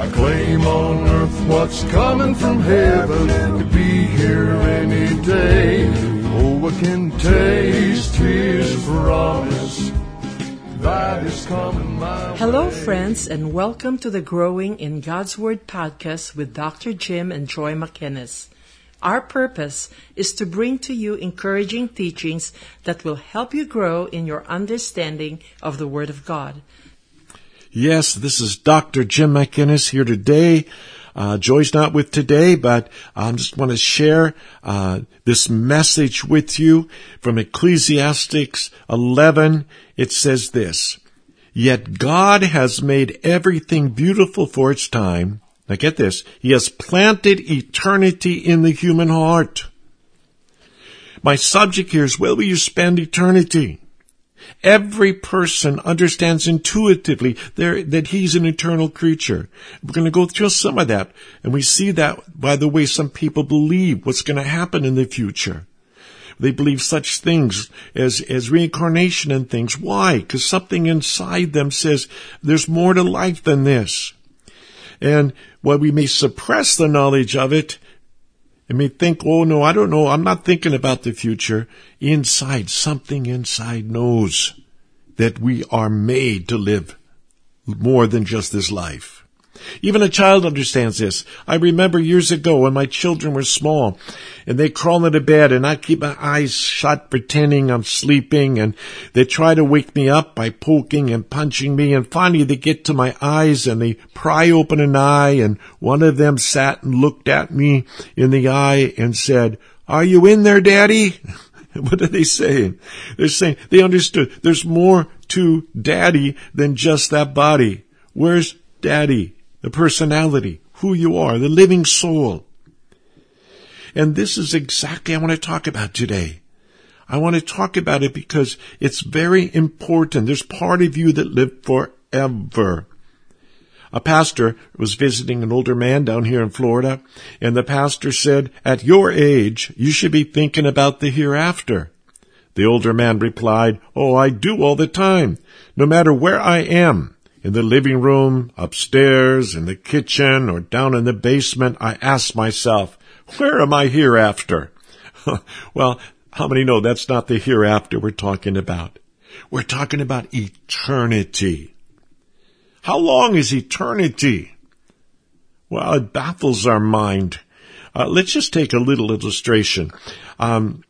I claim on earth what's coming from heaven could be here any day. Oh, I can taste his promise. That is coming my Hello, friends, and welcome to the Growing in God's Word podcast with Dr. Jim and Joy McInnes. Our purpose is to bring to you encouraging teachings that will help you grow in your understanding of the Word of God. Yes, this is Dr. Jim McInnes here today. Uh, Joy's not with today, but I just want to share uh, this message with you from Ecclesiastes 11. It says this, Yet God has made everything beautiful for its time. Now get this, He has planted eternity in the human heart. My subject here is, where will you spend eternity? Every person understands intuitively there, that he's an eternal creature. We're going to go through some of that. And we see that by the way some people believe what's going to happen in the future. They believe such things as, as reincarnation and things. Why? Because something inside them says there's more to life than this. And while we may suppress the knowledge of it, and may think, oh no, I don't know, I'm not thinking about the future. Inside, something inside knows that we are made to live more than just this life. Even a child understands this. I remember years ago when my children were small and they crawl into bed and I keep my eyes shut pretending I'm sleeping and they try to wake me up by poking and punching me and finally they get to my eyes and they pry open an eye and one of them sat and looked at me in the eye and said, are you in there, daddy? What are they saying? They're saying they understood there's more to daddy than just that body. Where's daddy? The personality, who you are, the living soul. And this is exactly I want to talk about today. I want to talk about it because it's very important. There's part of you that live forever. A pastor was visiting an older man down here in Florida, and the pastor said, At your age, you should be thinking about the hereafter. The older man replied, Oh, I do all the time, no matter where I am. In the living room, upstairs, in the kitchen, or down in the basement, I ask myself, Where am I hereafter? well, how many know that's not the hereafter we're talking about? We're talking about eternity. How long is eternity? Well, it baffles our mind. Uh, let's just take a little illustration. Um,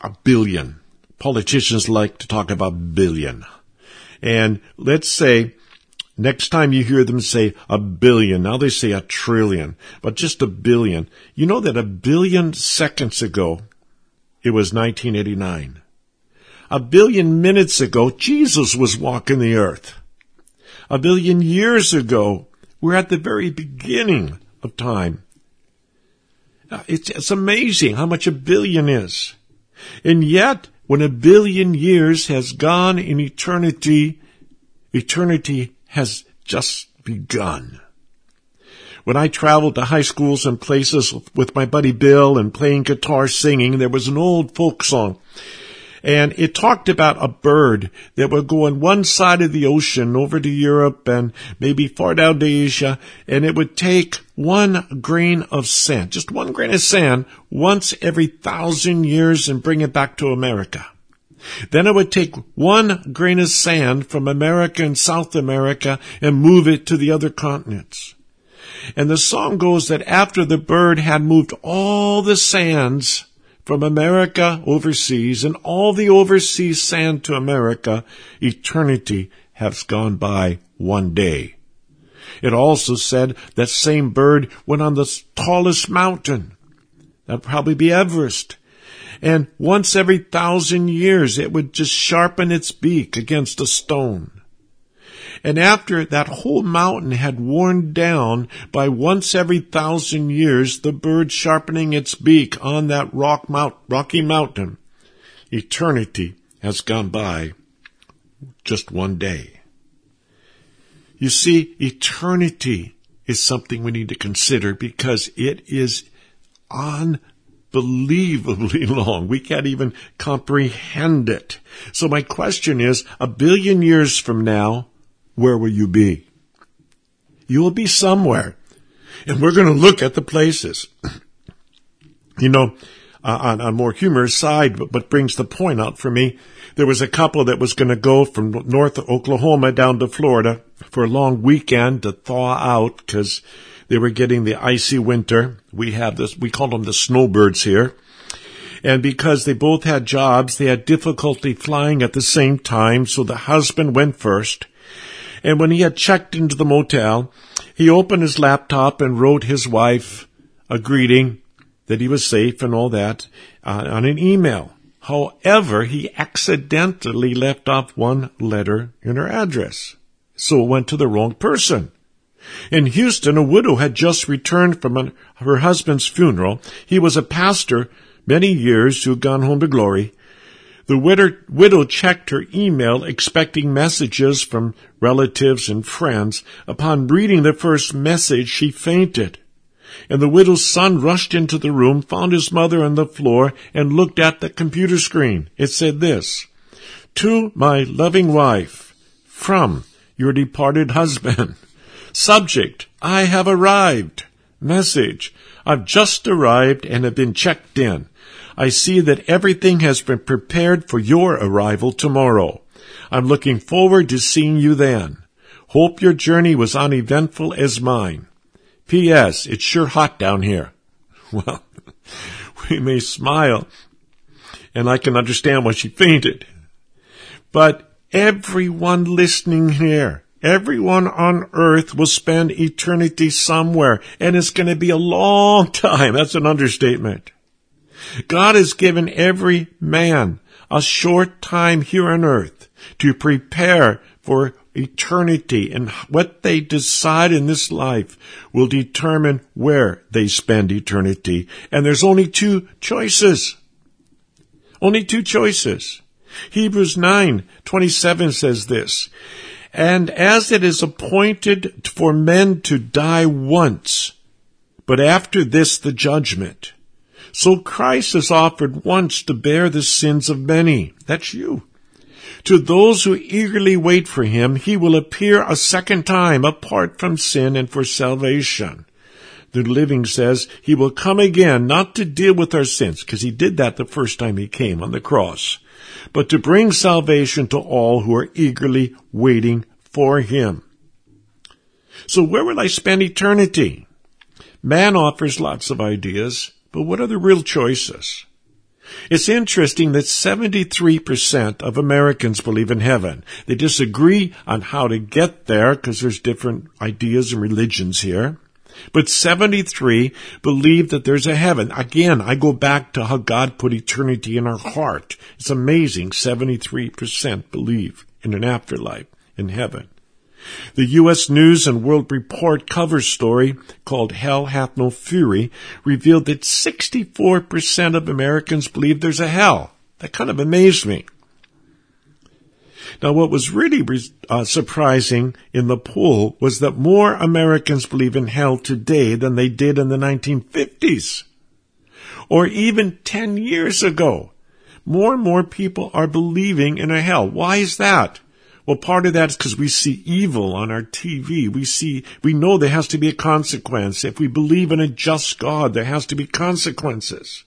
a billion. Politicians like to talk about billion. And let's say next time you hear them say a billion, now they say a trillion, but just a billion. You know that a billion seconds ago, it was 1989. A billion minutes ago, Jesus was walking the earth a billion years ago. We're at the very beginning of time. It's, it's amazing how much a billion is. And yet, when a billion years has gone in eternity, eternity has just begun. When I traveled to high schools and places with my buddy Bill and playing guitar singing, there was an old folk song and it talked about a bird that would go on one side of the ocean over to Europe and maybe far down to Asia, and it would take one grain of sand, just one grain of sand, once every thousand years and bring it back to America. Then it would take one grain of sand from America and South America and move it to the other continents. And the song goes that after the bird had moved all the sands from America overseas and all the overseas sand to America, eternity has gone by one day. It also said that same bird went on the tallest mountain. That'd probably be Everest. And once every thousand years, it would just sharpen its beak against a stone. And after that whole mountain had worn down by once every thousand years, the bird sharpening its beak on that rock mount, rocky mountain, eternity has gone by just one day. You see, eternity is something we need to consider because it is unbelievably long. We can't even comprehend it. So my question is, a billion years from now, where will you be? You will be somewhere. And we're going to look at the places. you know, uh, on a more humorous side, but, but brings the point out for me. There was a couple that was going to go from North Oklahoma down to Florida for a long weekend to thaw out because they were getting the icy winter. We have this, we call them the snowbirds here. And because they both had jobs, they had difficulty flying at the same time, so the husband went first. And when he had checked into the motel, he opened his laptop and wrote his wife a greeting that he was safe and all that uh, on an email. However, he accidentally left off one letter in her address. So it went to the wrong person. In Houston, a widow had just returned from an, her husband's funeral. He was a pastor many years who had gone home to glory. The widow, widow checked her email expecting messages from relatives and friends. Upon reading the first message, she fainted. And the widow's son rushed into the room, found his mother on the floor, and looked at the computer screen. It said this, To my loving wife, from your departed husband. Subject, I have arrived. Message, I've just arrived and have been checked in. I see that everything has been prepared for your arrival tomorrow. I'm looking forward to seeing you then. Hope your journey was uneventful as mine. P.S. It's sure hot down here. Well, we may smile, and I can understand why she fainted. But everyone listening here Everyone on earth will spend eternity somewhere, and it's going to be a long time. That's an understatement. God has given every man a short time here on earth to prepare for eternity, and what they decide in this life will determine where they spend eternity. And there's only two choices. Only two choices. Hebrews 9:27 says this, and as it is appointed for men to die once, but after this the judgment. So Christ is offered once to bear the sins of many. That's you. To those who eagerly wait for him, he will appear a second time apart from sin and for salvation. The living says he will come again not to deal with our sins, because he did that the first time he came on the cross, but to bring salvation to all who are eagerly waiting for him. So where will I spend eternity? Man offers lots of ideas, but what are the real choices? It's interesting that 73% of Americans believe in heaven. They disagree on how to get there because there's different ideas and religions here. But 73 believe that there's a heaven. Again, I go back to how God put eternity in our heart. It's amazing. 73% believe in an afterlife in heaven. The U.S. News and World Report cover story called Hell Hath No Fury revealed that 64% of Americans believe there's a hell. That kind of amazed me. Now, what was really uh, surprising in the poll was that more Americans believe in hell today than they did in the 1950s or even 10 years ago. More and more people are believing in a hell. Why is that? Well, part of that is because we see evil on our TV. We see, we know there has to be a consequence. If we believe in a just God, there has to be consequences.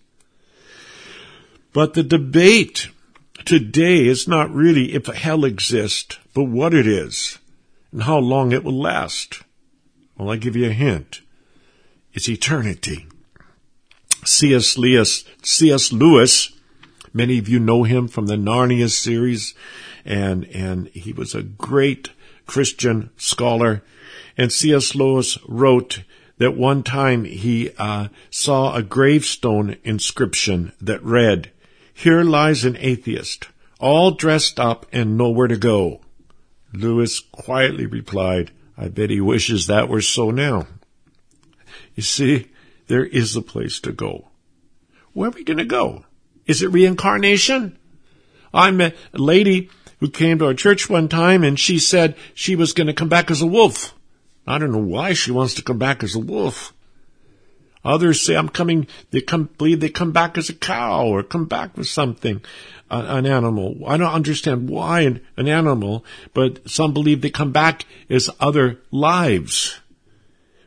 But the debate today is not really if hell exists, but what it is and how long it will last. Well, I give you a hint. It's eternity. C.S. Lewis, C.S. Lewis, many of you know him from the Narnia series, and, and he was a great Christian scholar. And C.S. Lewis wrote that one time he uh, saw a gravestone inscription that read, here lies an atheist, all dressed up and nowhere to go. Lewis quietly replied, I bet he wishes that were so now. You see, there is a place to go. Where are we going to go? Is it reincarnation? I met a lady who came to our church one time and she said she was going to come back as a wolf. I don't know why she wants to come back as a wolf. Others say I'm coming, they come, believe they come back as a cow or come back with something, uh, an animal. I don't understand why an, an animal, but some believe they come back as other lives.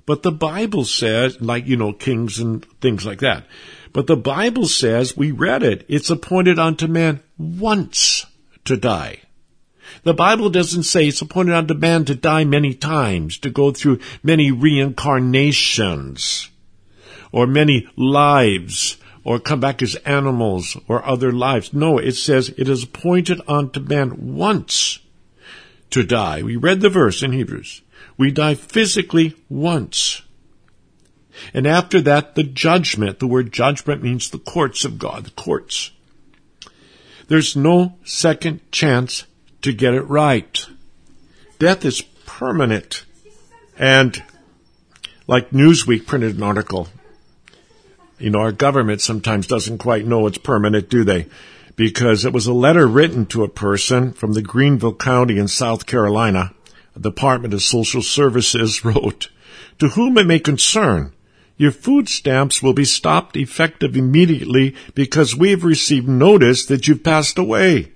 But the Bible says, like, you know, kings and things like that. But the Bible says, we read it, it's appointed unto man once to die. The Bible doesn't say it's appointed unto man to die many times, to go through many reincarnations, or many lives, or come back as animals, or other lives. No, it says it is appointed unto man once to die. We read the verse in Hebrews. We die physically once. And after that, the judgment. The word judgment means the courts of God, the courts. There's no second chance to get it right. Death is permanent. And like Newsweek printed an article, you know, our government sometimes doesn't quite know it's permanent, do they? Because it was a letter written to a person from the Greenville County in South Carolina. The Department of Social Services wrote, To whom it may concern, your food stamps will be stopped effective immediately because we have received notice that you've passed away.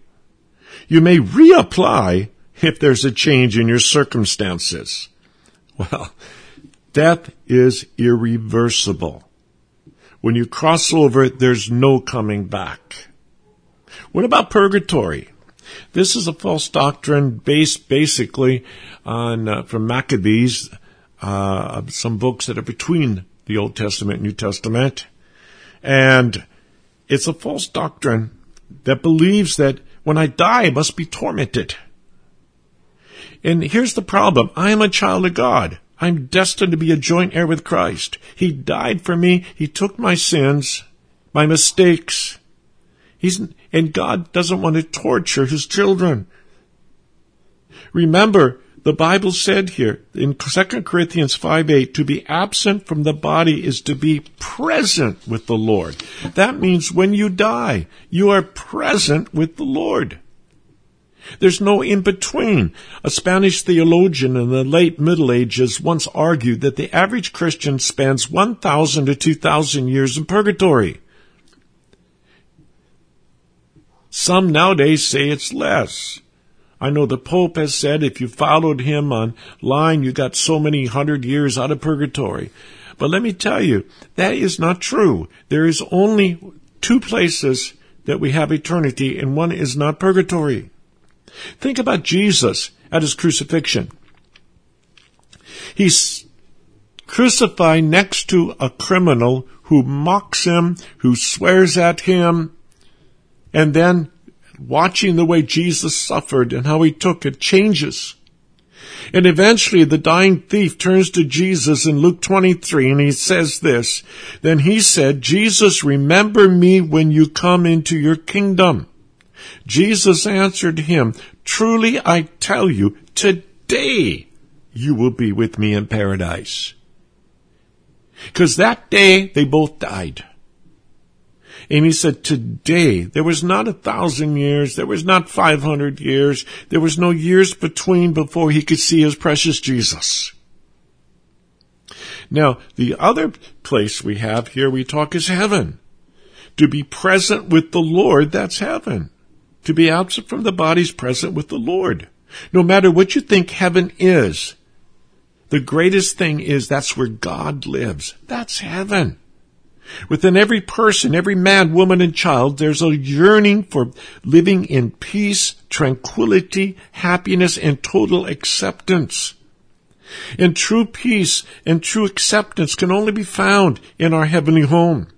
You may reapply if there's a change in your circumstances. Well, death is irreversible. When you cross over, there's no coming back. What about purgatory? This is a false doctrine based basically on, uh, from Maccabees, uh, some books that are between the Old Testament and New Testament. And it's a false doctrine that believes that when I die, I must be tormented. And here's the problem. I am a child of God. I'm destined to be a joint heir with Christ. He died for me. He took my sins, my mistakes. He's, and God doesn't want to torture his children. Remember, the Bible said here in 2 Corinthians 5 8, to be absent from the body is to be present with the Lord. That means when you die, you are present with the Lord. There's no in between. A Spanish theologian in the late Middle Ages once argued that the average Christian spends 1,000 to 2,000 years in purgatory. Some nowadays say it's less. I know the Pope has said if you followed him online, you got so many hundred years out of purgatory. But let me tell you, that is not true. There is only two places that we have eternity, and one is not purgatory. Think about Jesus at his crucifixion. He's crucified next to a criminal who mocks him, who swears at him, and then watching the way Jesus suffered and how he took it changes. And eventually the dying thief turns to Jesus in Luke 23 and he says this, Then he said, Jesus, remember me when you come into your kingdom. Jesus answered him, Truly I tell you, today you will be with me in paradise. Because that day they both died. And he said, today, there was not a thousand years, there was not 500 years, there was no years between before he could see his precious Jesus. Now, the other place we have here we talk is heaven. To be present with the Lord, that's heaven. To be absent from the body is present with the Lord. No matter what you think heaven is, the greatest thing is that's where God lives. That's heaven. Within every person, every man, woman, and child, there's a yearning for living in peace, tranquility, happiness, and total acceptance. And true peace and true acceptance can only be found in our heavenly home.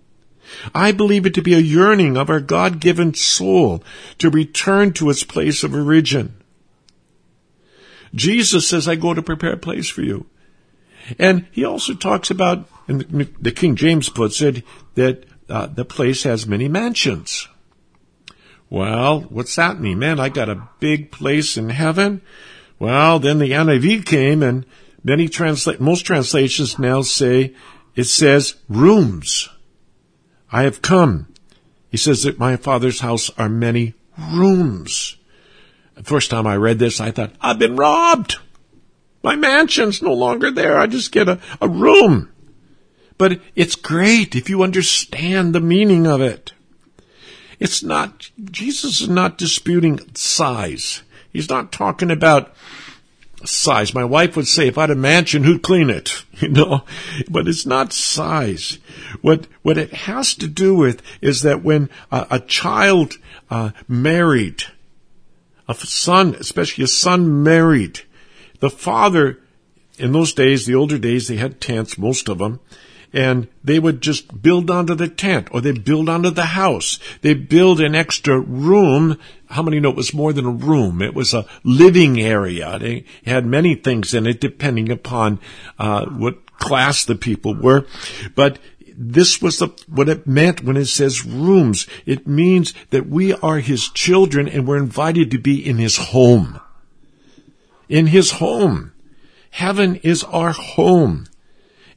I believe it to be a yearning of our God-given soul to return to its place of origin. Jesus says, I go to prepare a place for you. And he also talks about, and the King James puts it, that uh, the place has many mansions. Well, what's that mean? Man, I got a big place in heaven. Well, then the NIV came and many translate, most translations now say, it says rooms. I have come. He says that my father's house are many rooms. The first time I read this, I thought, I've been robbed. My mansion's no longer there. I just get a, a room. But it's great if you understand the meaning of it. It's not, Jesus is not disputing size. He's not talking about size. My wife would say, if I had a mansion, who'd clean it? You know, but it's not size. What, what it has to do with is that when a, a child, uh, married, a son, especially a son married, the father, in those days, the older days, they had tents, most of them, and they would just build onto the tent or they build onto the house. They build an extra room. How many know it was more than a room? It was a living area. They had many things in it depending upon uh, what class the people were. But this was the, what it meant when it says rooms. It means that we are his children and we're invited to be in his home. In his home. Heaven is our home.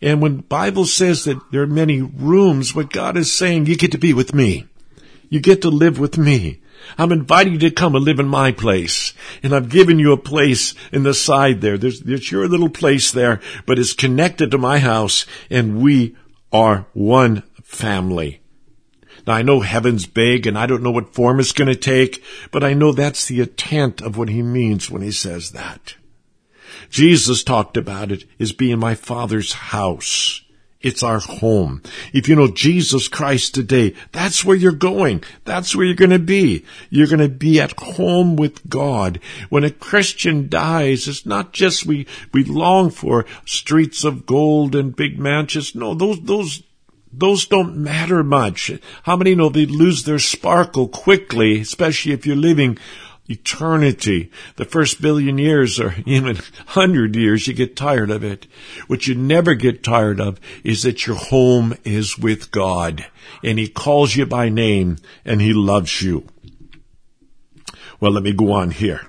And when Bible says that there are many rooms, what God is saying, you get to be with me. You get to live with me. I'm inviting you to come and live in my place. And I've given you a place in the side there. There's, there's your little place there, but it's connected to my house and we are one family. Now I know heaven's big and I don't know what form it's going to take, but I know that's the intent of what he means when he says that. Jesus talked about it as being my Father's house. It's our home. If you know Jesus Christ today, that's where you're going. That's where you're going to be. You're going to be at home with God. When a Christian dies, it's not just we, we long for streets of gold and big mansions. No, those, those, those don't matter much. How many know they lose their sparkle quickly, especially if you're living eternity, the first billion years or even hundred years, you get tired of it. What you never get tired of is that your home is with God and He calls you by name and He loves you. Well, let me go on here.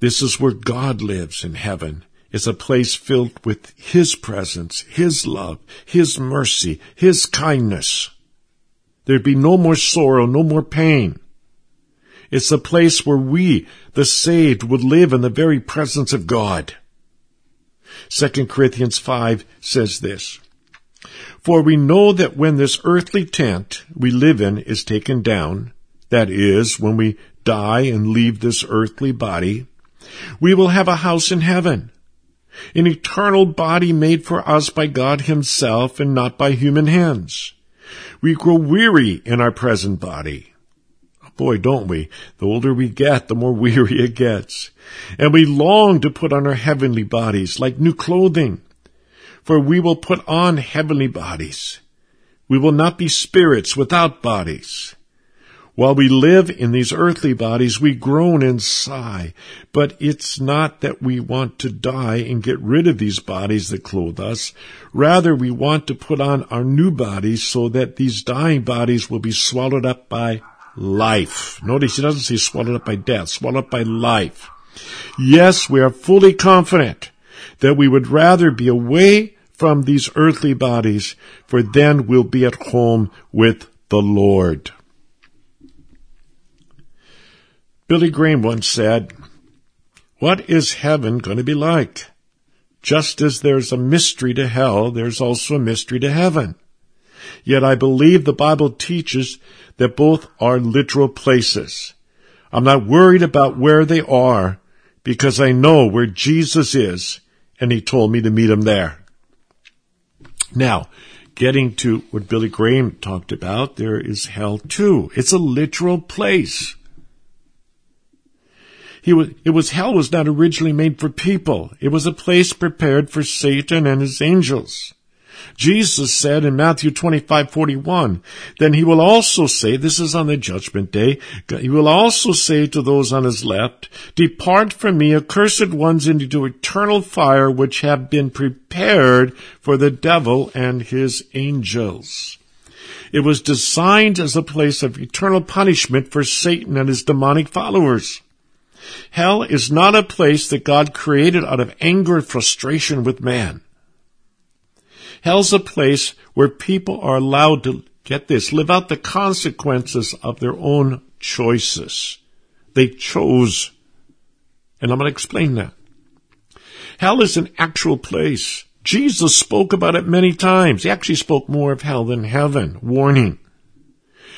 This is where God lives in heaven. It's a place filled with His presence, His love, His mercy, His kindness. There'd be no more sorrow, no more pain. It's the place where we, the saved, would live in the very presence of God. 2 Corinthians 5 says this, For we know that when this earthly tent we live in is taken down, that is, when we die and leave this earthly body, we will have a house in heaven, an eternal body made for us by God himself and not by human hands. We grow weary in our present body Boy, don't we? The older we get, the more weary it gets. And we long to put on our heavenly bodies like new clothing. For we will put on heavenly bodies. We will not be spirits without bodies. While we live in these earthly bodies, we groan and sigh, but it's not that we want to die and get rid of these bodies that clothe us. Rather, we want to put on our new bodies so that these dying bodies will be swallowed up by life. Notice he doesn't say swallowed up by death, swallowed up by life. Yes, we are fully confident that we would rather be away from these earthly bodies, for then we'll be at home with the Lord. Billy Graham once said, What is heaven going to be like? Just as there's a mystery to hell, there's also a mystery to heaven. Yet I believe the Bible teaches that both are literal places. I'm not worried about where they are because I know where Jesus is and he told me to meet him there. Now, getting to what Billy Graham talked about, there is hell too. It's a literal place. He was, it was hell was not originally made for people. It was a place prepared for Satan and his angels. Jesus said in Matthew 25, 41, then he will also say, this is on the judgment day, he will also say to those on his left, depart from me, accursed ones, into eternal fire, which have been prepared for the devil and his angels. It was designed as a place of eternal punishment for Satan and his demonic followers. Hell is not a place that God created out of anger and frustration with man. Hell's a place where people are allowed to, get this, live out the consequences of their own choices. They chose. And I'm going to explain that. Hell is an actual place. Jesus spoke about it many times. He actually spoke more of hell than heaven, warning.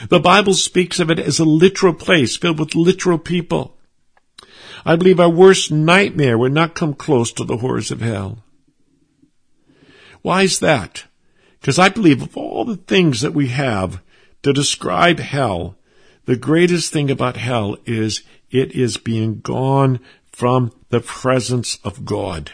The Bible speaks of it as a literal place filled with literal people. I believe our worst nightmare would not come close to the horrors of hell. Why is that? Because I believe of all the things that we have to describe hell, the greatest thing about hell is it is being gone from the presence of God.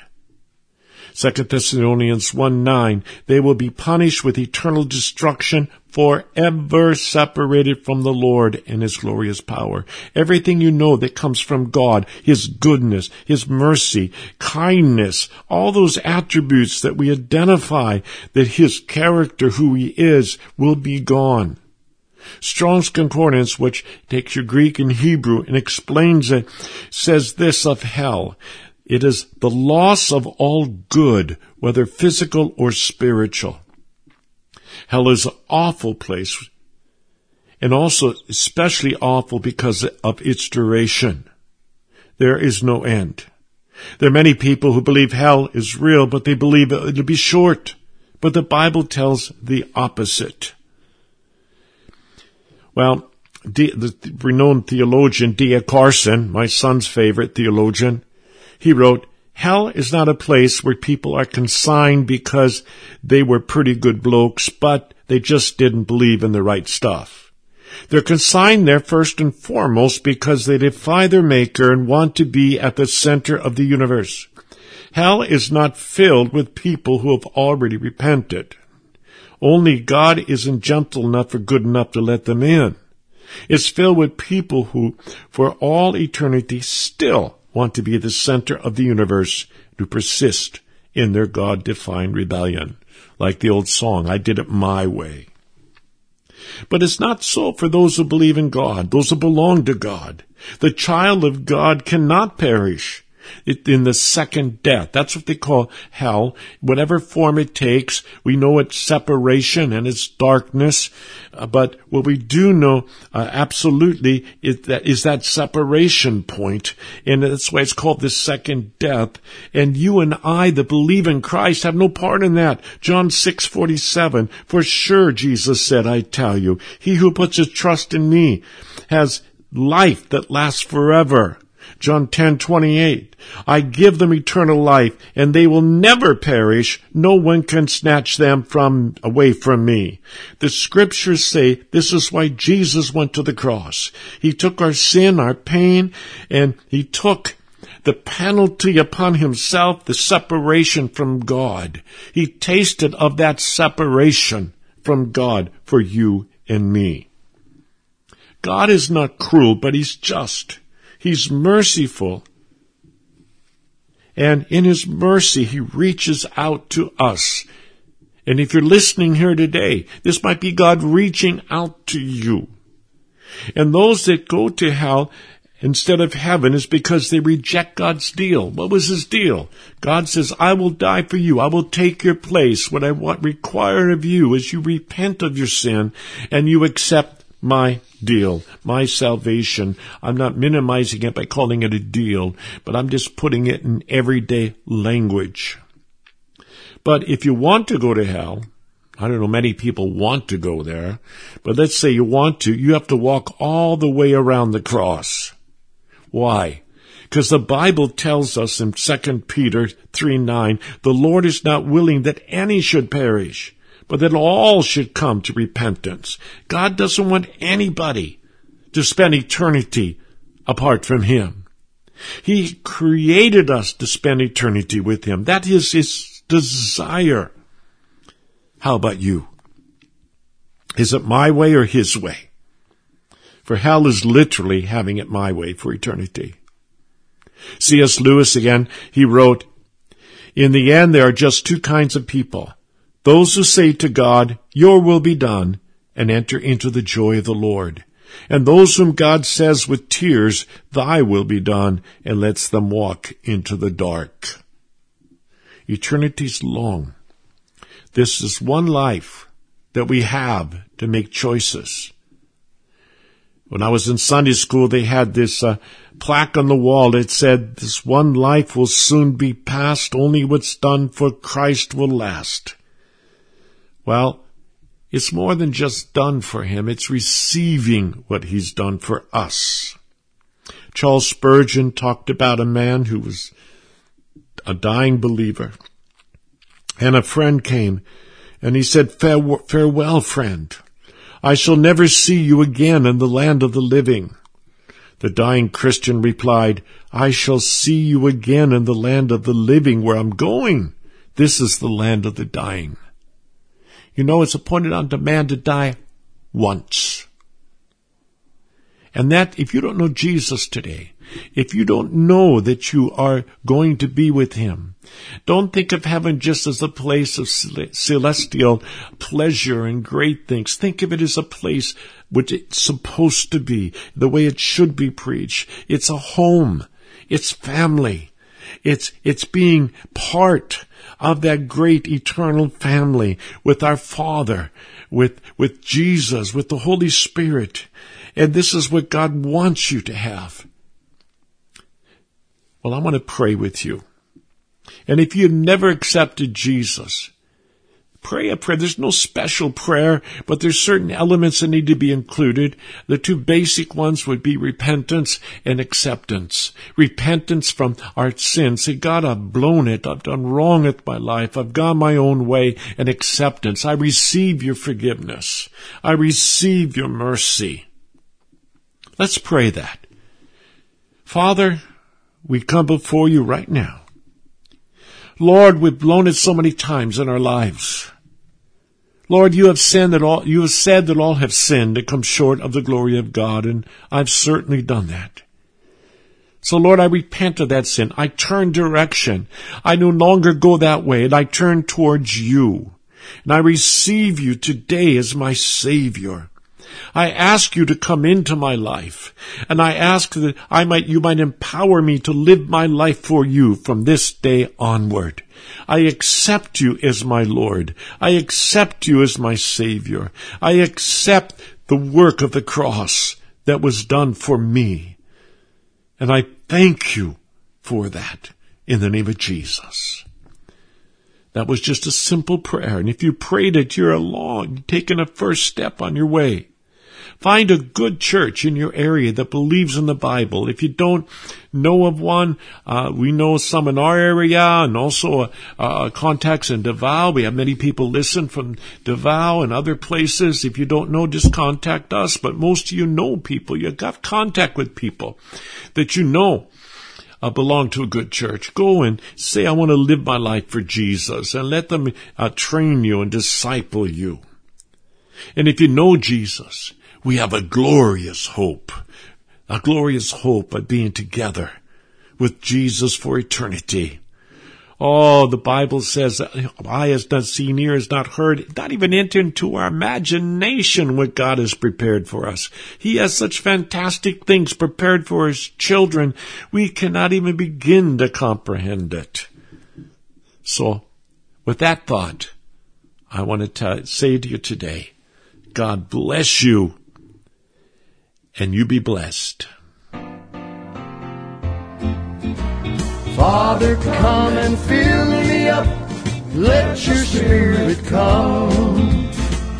2 Thessalonians 1 9, they will be punished with eternal destruction forever separated from the Lord and His glorious power. Everything you know that comes from God, His goodness, His mercy, kindness, all those attributes that we identify that His character, who He is, will be gone. Strong's Concordance, which takes your Greek and Hebrew and explains it, says this of hell. It is the loss of all good, whether physical or spiritual. Hell is an awful place, and also especially awful because of its duration. There is no end. There are many people who believe hell is real, but they believe it'll be short. But the Bible tells the opposite. Well, the renowned theologian D.A. Carson, my son's favorite theologian, he wrote, Hell is not a place where people are consigned because they were pretty good blokes, but they just didn't believe in the right stuff. They're consigned there first and foremost because they defy their maker and want to be at the center of the universe. Hell is not filled with people who have already repented. Only God isn't gentle enough or good enough to let them in. It's filled with people who, for all eternity, still want to be the center of the universe, to persist in their God-defined rebellion. Like the old song, I did it my way. But it's not so for those who believe in God, those who belong to God. The child of God cannot perish in the second death. That's what they call hell. Whatever form it takes, we know it's separation and it's darkness. Uh, but what we do know uh, absolutely is that, is that separation point. and that's why it's called the second death. And you and I that believe in Christ have no part in that. John six forty seven. For sure, Jesus said, I tell you, he who puts his trust in me has life that lasts forever. John 10:28 I give them eternal life and they will never perish. No one can snatch them from away from me. The scriptures say this is why Jesus went to the cross. He took our sin our pain and he took the penalty upon himself the separation from God. He tasted of that separation from God for you and me. God is not cruel but he's just He's merciful. And in His mercy, He reaches out to us. And if you're listening here today, this might be God reaching out to you. And those that go to hell instead of heaven is because they reject God's deal. What was his deal? God says, I will die for you. I will take your place. What I want require of you is you repent of your sin and you accept my deal, my salvation. I'm not minimizing it by calling it a deal, but I'm just putting it in everyday language. But if you want to go to hell, I don't know, many people want to go there, but let's say you want to, you have to walk all the way around the cross. Why? Because the Bible tells us in 2 Peter 3 9, the Lord is not willing that any should perish, but that all should come to repentance. God doesn't want anybody to spend eternity apart from Him. He created us to spend eternity with Him. That is His desire. How about you? Is it my way or His way? For hell is literally having it my way for eternity. C.S. Lewis again, he wrote, In the end, there are just two kinds of people those who say to God, Your will be done, and enter into the joy of the Lord. And those whom God says with tears, Thy will be done, and lets them walk into the dark. Eternity's long. This is one life that we have to make choices. When I was in Sunday school, they had this uh, plaque on the wall that said, This one life will soon be past, only what's done for Christ will last. Well, it's more than just done for him, it's receiving what he's done for us. Charles Spurgeon talked about a man who was a dying believer. And a friend came and he said, Farewell, friend. I shall never see you again in the land of the living. The dying Christian replied, I shall see you again in the land of the living where I'm going. This is the land of the dying. You know, it's appointed unto man to die once. And that, if you don't know Jesus today, if you don't know that you are going to be with Him, don't think of heaven just as a place of celestial pleasure and great things. Think of it as a place which it's supposed to be, the way it should be preached. It's a home. It's family. It's, it's being part of that great eternal family with our Father, with, with Jesus, with the Holy Spirit. And this is what God wants you to have. Well, I want to pray with you. And if you've never accepted Jesus, pray a prayer. There's no special prayer, but there's certain elements that need to be included. The two basic ones would be repentance and acceptance. Repentance from our sins. Say, God, I've blown it. I've done wrong with my life. I've gone my own way. And acceptance. I receive your forgiveness. I receive your mercy. Let's pray that. Father, we come before you right now. Lord, we've blown it so many times in our lives. Lord, you have said that all, you have said that all have sinned and come short of the glory of God, and I've certainly done that. So Lord, I repent of that sin. I turn direction. I no longer go that way, and I turn towards you. And I receive you today as my Savior. I ask you to come into my life, and I ask that I might, you might empower me to live my life for you from this day onward. I accept you as my Lord. I accept you as my Savior. I accept the work of the cross that was done for me. And I thank you for that in the name of Jesus. That was just a simple prayer. And if you prayed it, you're along, taking a first step on your way. Find a good church in your area that believes in the Bible. If you don't know of one, uh, we know some in our area and also uh, contacts in Davao. We have many people listen from Davao and other places. If you don't know, just contact us. But most of you know people. You have contact with people that you know. Uh, belong to a good church. Go and say, I want to live my life for Jesus and let them uh, train you and disciple you. And if you know Jesus, we have a glorious hope, a glorious hope of being together with Jesus for eternity. Oh, the Bible says, eye has not seen, ear has not heard, not even enter into our imagination what God has prepared for us. He has such fantastic things prepared for His children, we cannot even begin to comprehend it. So, with that thought, I want to say to you today, God bless you and you be blessed. Father, come and fill me up. Let your spirit come.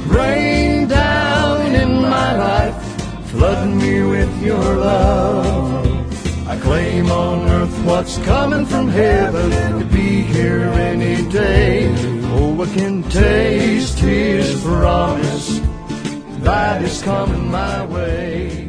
Rain down in my life. Flood me with your love. I claim on earth what's coming from heaven to be here any day. Oh, I can taste his promise that is coming my way.